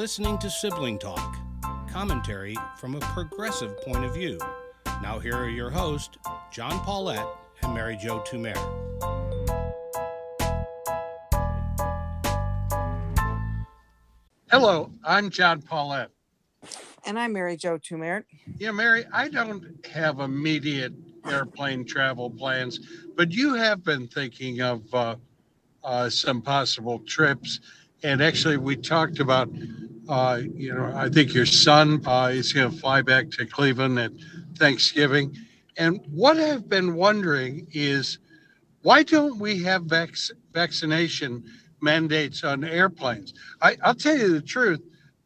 You're listening to Sibling Talk, commentary from a progressive point of view. Now, here are your hosts, John Paulette and Mary Jo Tumer. Hello, I'm John Paulette. And I'm Mary Jo Tumert. Yeah, Mary, I don't have immediate airplane travel plans, but you have been thinking of uh, uh, some possible trips. And actually, we talked about, uh, you know, I think your son uh, is going to fly back to Cleveland at Thanksgiving. And what I've been wondering is why don't we have vac- vaccination mandates on airplanes? I, I'll tell you the truth,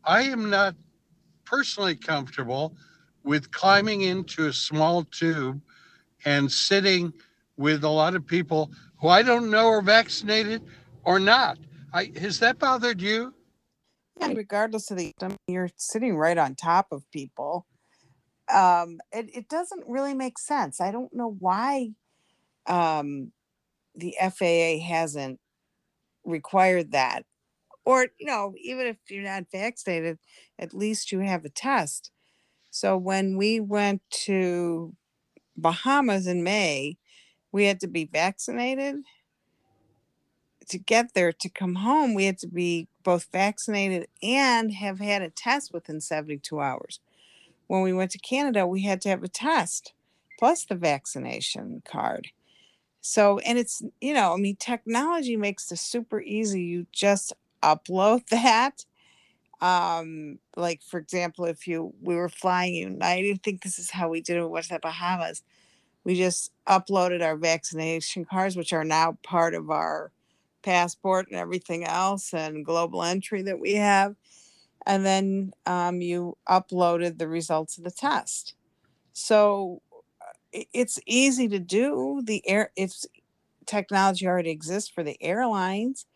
I am not personally comfortable with climbing into a small tube and sitting with a lot of people who I don't know are vaccinated or not. I, has that bothered you? Yeah, regardless of the, you're sitting right on top of people. Um, it, it doesn't really make sense. I don't know why um, the FAA hasn't required that. Or, you know, even if you're not vaccinated, at least you have a test. So when we went to Bahamas in May, we had to be vaccinated to get there to come home we had to be both vaccinated and have had a test within 72 hours. When we went to canada we had to have a test plus the vaccination card. So and it's you know i mean technology makes this super easy. You just upload that. Um like for example if you we were flying united i think this is how we did it with the bahamas. We just uploaded our vaccination cards which are now part of our passport and everything else and global entry that we have. And then um, you uploaded the results of the test. So it's easy to do. The air, it's technology already exists for the airlines.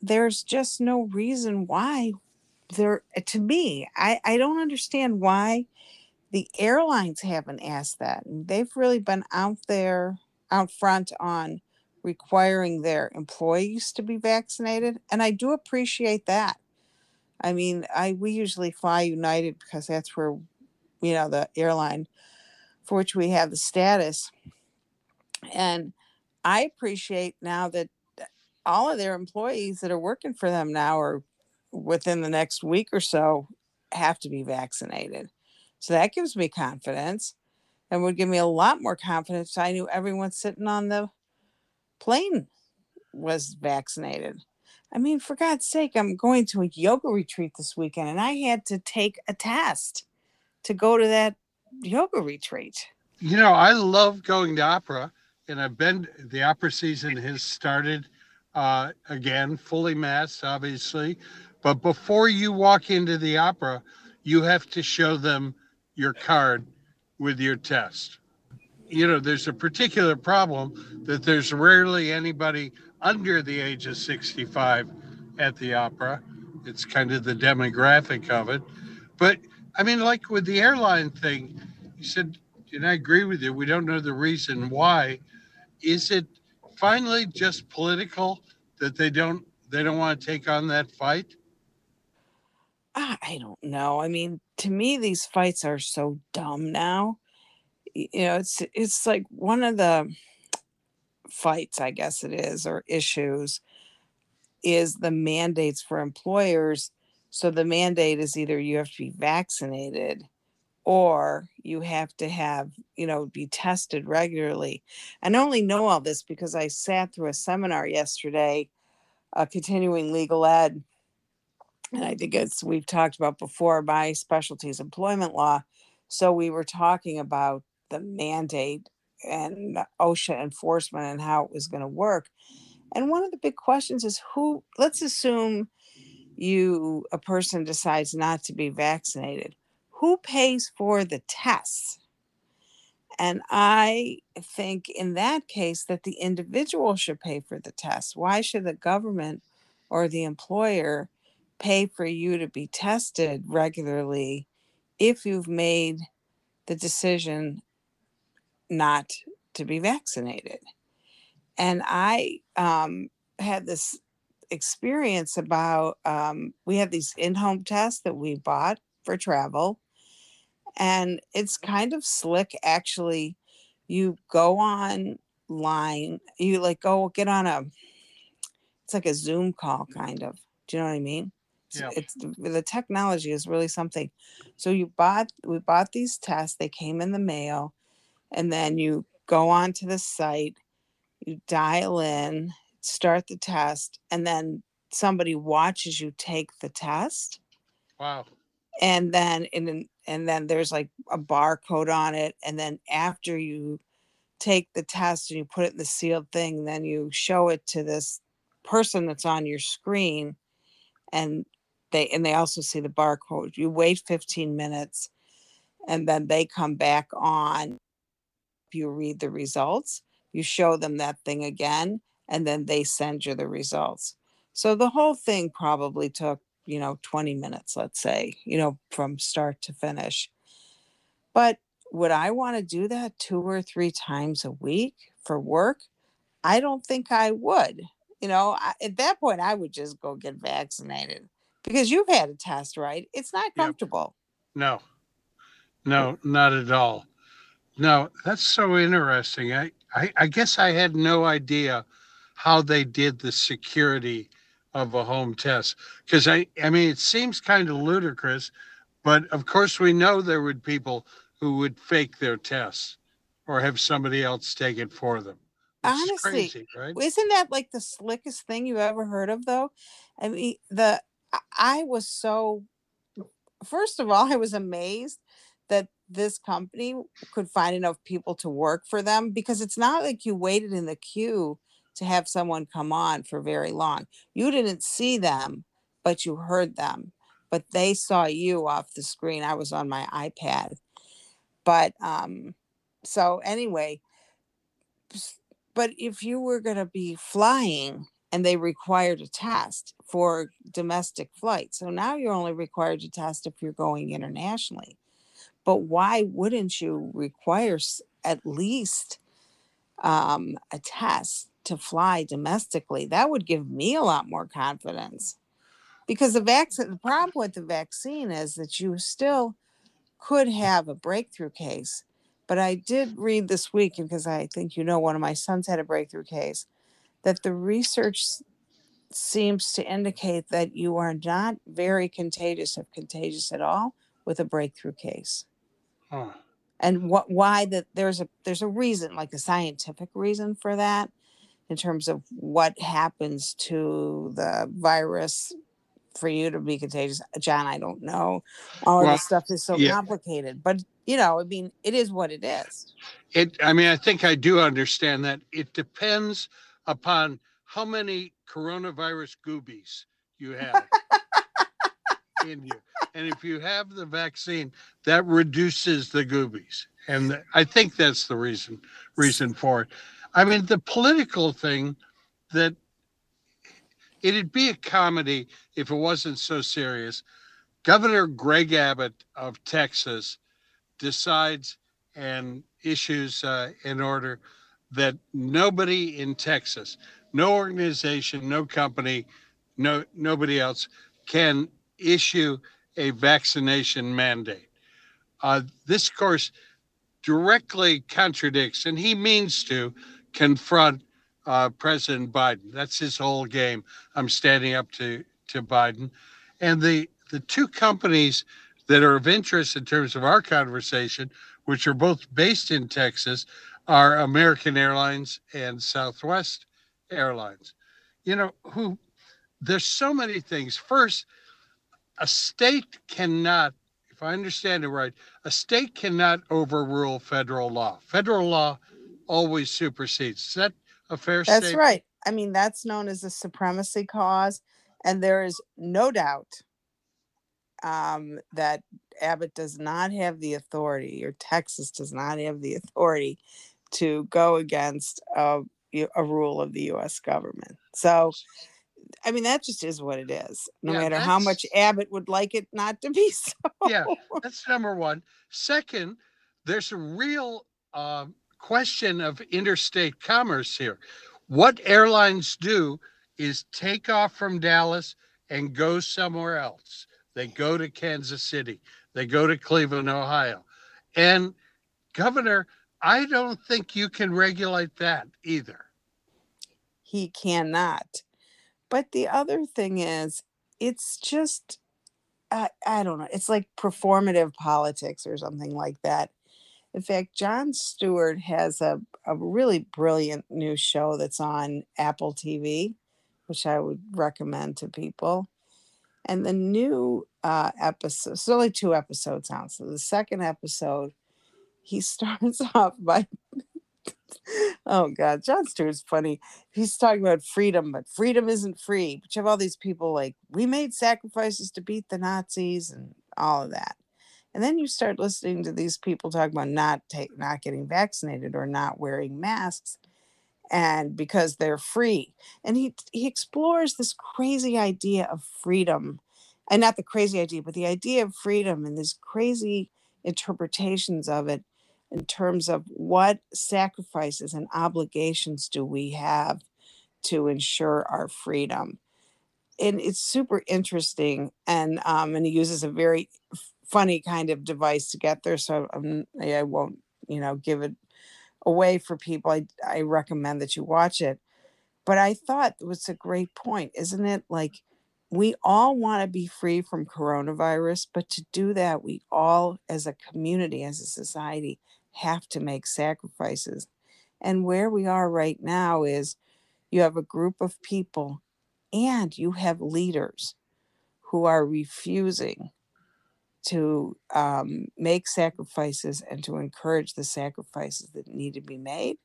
There's just no reason why there, to me, I, I don't understand why the airlines haven't asked that. They've really been out there, out front on requiring their employees to be vaccinated and i do appreciate that. I mean i we usually fly united because that's where you know the airline for which we have the status. And i appreciate now that all of their employees that are working for them now or within the next week or so have to be vaccinated. So that gives me confidence and would give me a lot more confidence. I knew everyone sitting on the plane was vaccinated. I mean, for God's sake, I'm going to a yoga retreat this weekend and I had to take a test to go to that yoga retreat. You know, I love going to opera and I've been, the opera season has started uh, again, fully masked, obviously. But before you walk into the opera, you have to show them your card with your test you know, there's a particular problem that there's rarely anybody under the age of 65 at the opera. It's kind of the demographic of it. But I mean, like with the airline thing, you said, and I agree with you, we don't know the reason why. Is it finally just political that they don't they don't want to take on that fight? I don't know. I mean, to me, these fights are so dumb now you know it's it's like one of the fights i guess it is or issues is the mandates for employers. So the mandate is either you have to be vaccinated or you have to have you know be tested regularly. And I only know all this because i sat through a seminar yesterday continuing legal ed and i think it's we've talked about before my specialty is employment law. So we were talking about the mandate and OSHA enforcement and how it was going to work. And one of the big questions is who, let's assume you, a person decides not to be vaccinated, who pays for the tests? And I think in that case that the individual should pay for the test. Why should the government or the employer pay for you to be tested regularly if you've made the decision not to be vaccinated. And I um, had this experience about um, we have these in-home tests that we bought for travel and it's kind of slick actually you go online you like go get on a it's like a zoom call kind of do you know what i mean Yeah. it's the technology is really something so you bought we bought these tests they came in the mail and then you go onto the site you dial in start the test and then somebody watches you take the test Wow. and then and and then there's like a barcode on it and then after you take the test and you put it in the sealed thing then you show it to this person that's on your screen and they and they also see the barcode you wait 15 minutes and then they come back on you read the results you show them that thing again and then they send you the results. So the whole thing probably took you know 20 minutes let's say you know from start to finish. But would i want to do that two or three times a week for work? I don't think i would. You know I, at that point i would just go get vaccinated because you've had a test right? It's not comfortable. No, no, not at all. No, that's so interesting. I, I, I guess I had no idea how they did the security of a home test. Because I, I mean, it seems kind of ludicrous, but of course we know there would people who would fake their tests or have somebody else take it for them. Honestly, crazy, right? isn't that like the slickest thing you ever heard of though i mean the I- was so first of all i was amazed this company could find enough people to work for them because it's not like you waited in the queue to have someone come on for very long. You didn't see them but you heard them but they saw you off the screen. I was on my ipad. But um so anyway but if you were going to be flying and they required a test for domestic flights so now you're only required to test if you're going internationally but why wouldn't you require at least um, a test to fly domestically that would give me a lot more confidence because the vaccine the problem with the vaccine is that you still could have a breakthrough case but I did read this week because I think you know one of my sons had a breakthrough case that the research seems to indicate that you are not very contagious if contagious at all with a breakthrough case. Huh. And what why that there's a there's a reason like a scientific reason for that in terms of what happens to the virus for you to be contagious. John, I don't know. All of Well, this stuff is so yeah. complicated, but you know, I mean, it is what it is. It, I mean, I think I do understand that. It depends upon how many coronavirus goobies you have in you. And if you have the vaccine, that reduces the goobies. And I think that's the reason reason for it. I mean, the political thing that it'd be a comedy if it wasn't so serious. Governor Greg Abbott of Texas decides and issues uh, an order that nobody in Texas, no organization, no company, no nobody else can issue a vaccination mandate. Uh, this, of course, directly contradicts, and he means to confront uh, President Biden. That's his whole game. I'm standing up to to Biden, and the the two companies that are of interest in terms of our conversation, which are both based in Texas, are American Airlines and Southwest Airlines. You know, who there's so many things. First, a state cannot, if I understand it right, a state cannot overrule federal law. Federal law always supersedes. Is that a fair That's statement? right. I mean, that's known as a supremacy clause. And there is no doubt um, that Abbott does not have the authority, or Texas does not have the authority to go against a, a rule of the US government. So, I mean, that just is what it is. No Yeah, matter how much Abbott would like it not to be so. Yeah, that's number one. Second, there's a real um, question of interstate commerce here. What airlines do is take off from Dallas and go somewhere else. They go to Kansas City, they go to Cleveland, Ohio. And Governor, I don't think you can regulate that either. He cannot. But the other thing is, it's just, I, I don't know, it's like performative politics or something like that. In fact, Jon Stewart has a, a really brilliant new show that's on Apple TV, which I would recommend to people. And the new uh, episode, it's only two episodes out. So the second episode, he starts off by oh god jon stewart's funny. He's talking about freedom but freedom isn't free but you have all these people like we made sacrifices to beat the nazis and all of that. And then you start listening to these people talk about not take not getting vaccinated or not wearing masks and because they're free. And he he explores this crazy idea of freedom and not the crazy idea but the idea of freedom and these crazy interpretations of it in terms of what sacrifices and obligations do we have to ensure our freedom. And it's super interesting and um and he uses a very funny kind of device to get there so I'm, i won't you know give it away for people. I i recommend that you watch it. But i thought it was a great point isn't it? Like we all want to be free from coronavirus but to do that we all as a community as a society have to make sacrifices. And where we are right now is you have a group of people and you have leaders who are refusing to um, make sacrifices and to encourage the sacrifices that need to be made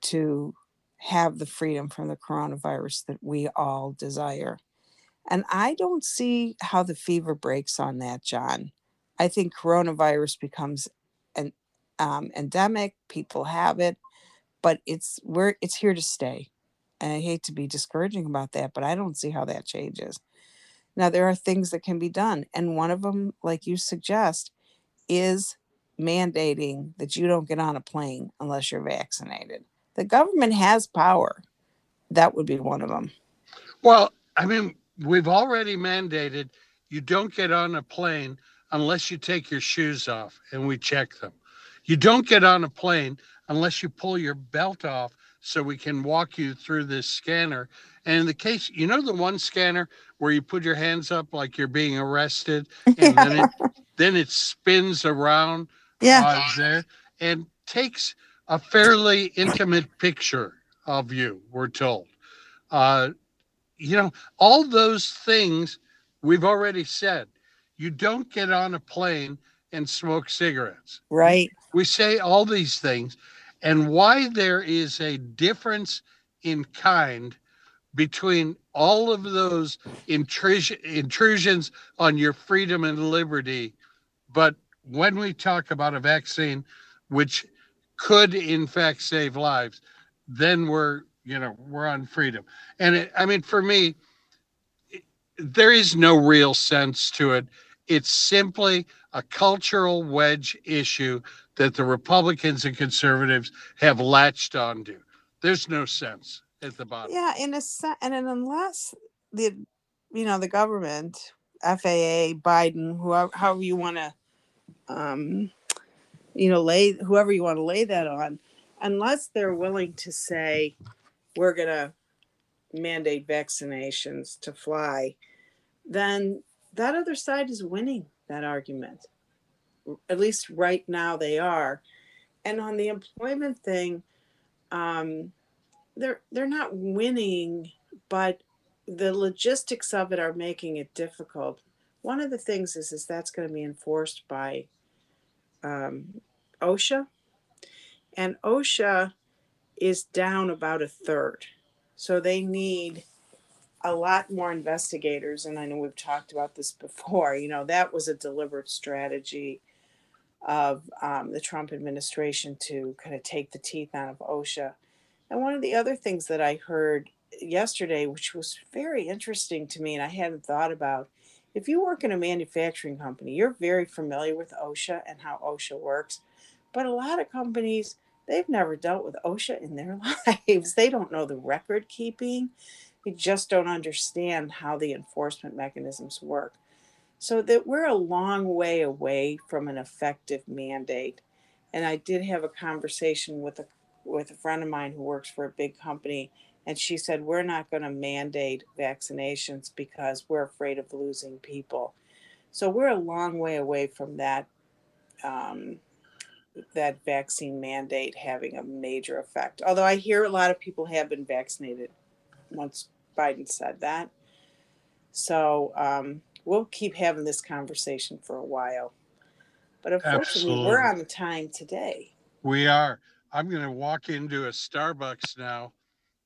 to have the freedom from the coronavirus that we all desire. And I don't see how the fever breaks on that, John. I think coronavirus becomes um, endemic. People have it, but it's where it's here to stay. And I hate to be discouraging about that, but I don't see how that changes. Now there are things that can be done, and one of them, like you suggest, is mandating that you don't get on a plane unless you're vaccinated. The government has power. That would be one of them. Well, I mean, we've already mandated you don't get on a plane unless you take your shoes off and we check them. You don't get on a plane unless you pull your belt off so we can walk you through this scanner. And in the case, you know, the one scanner where you put your hands up like you're being arrested and yeah. then, it, then it spins around yeah. Uh, there and takes a fairly intimate picture of you, we're told. Uh, you know, all those things we've already said. You don't get on a plane and smoke cigarettes. Right. We say all these things, and why there is a difference in kind between all of those intrusion, intrusions on your freedom and liberty. But when we talk about a vaccine, which could in fact save lives, then we're you know we're on freedom. And it, I mean, for me, there is no real sense to it. It's simply a cultural wedge issue that the Republicans and conservatives have latched onto. There's no sense at the bottom. Yeah, in a sense, and unless the you know the government, FAA, Biden, whoever, however you want to, um, you know, lay whoever you want to lay that on, unless they're willing to say we're gonna mandate vaccinations to fly, then that other side is winning that argument. At least right now they are. And on the employment thing, um, they're they're not winning, but the logistics of it are making it difficult. One of the things is is that's going to be enforced by um, OSHA, and OSHA is down about a third, so they need a lot more investigators, and I know we've talked about this before. You know, that was a deliberate strategy of um, the Trump administration to kind of take the teeth out of OSHA. And one of the other things that I heard yesterday, which was very interesting to me, and I hadn't thought about, if you work in a manufacturing company, you're very familiar with OSHA and how OSHA works. But a lot of companies they've never dealt with OSHA in their lives. They don't know the record keeping. They just don't understand how the enforcement mechanisms work. So that we're a long way away from an effective mandate. And I did have a conversation with a with a friend of mine who works for a big company and she said we're not going to mandate vaccinations because we're afraid of losing people. So we're a long way away from that um, that vaccine mandate having a major effect. Although I hear a lot of people have been vaccinated once Biden said that. So um, we'll keep having this conversation for a while. But unfortunately, Absolutely. we're on the time today. We are. I'm going to walk into a Starbucks now.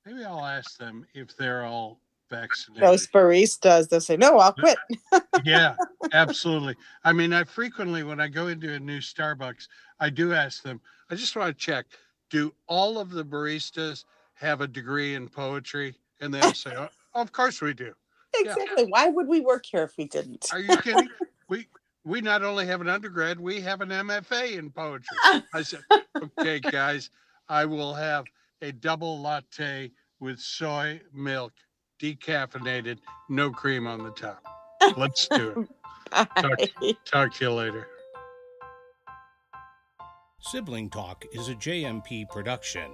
Maybe I'll ask them if they're all vaccinated. Those baristas, they'll say, no, I'll quit. yeah, absolutely. I mean, I frequently, when I go into a new Starbucks, I do ask them, I just want to check, do all of the baristas have a degree in poetry? And they'll say, oh, oh, of course we do. exactly. Why would we work here if we didn't? Are you kidding? we we not only have an undergrad, we have an MFA in poetry. I said, okay, guys, I will have a double latte with soy milk, decaffeinated, no cream on the top. Let's do it. Talk to you later. Sibling Talk is a JMP production.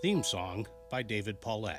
Theme song by David Paulette.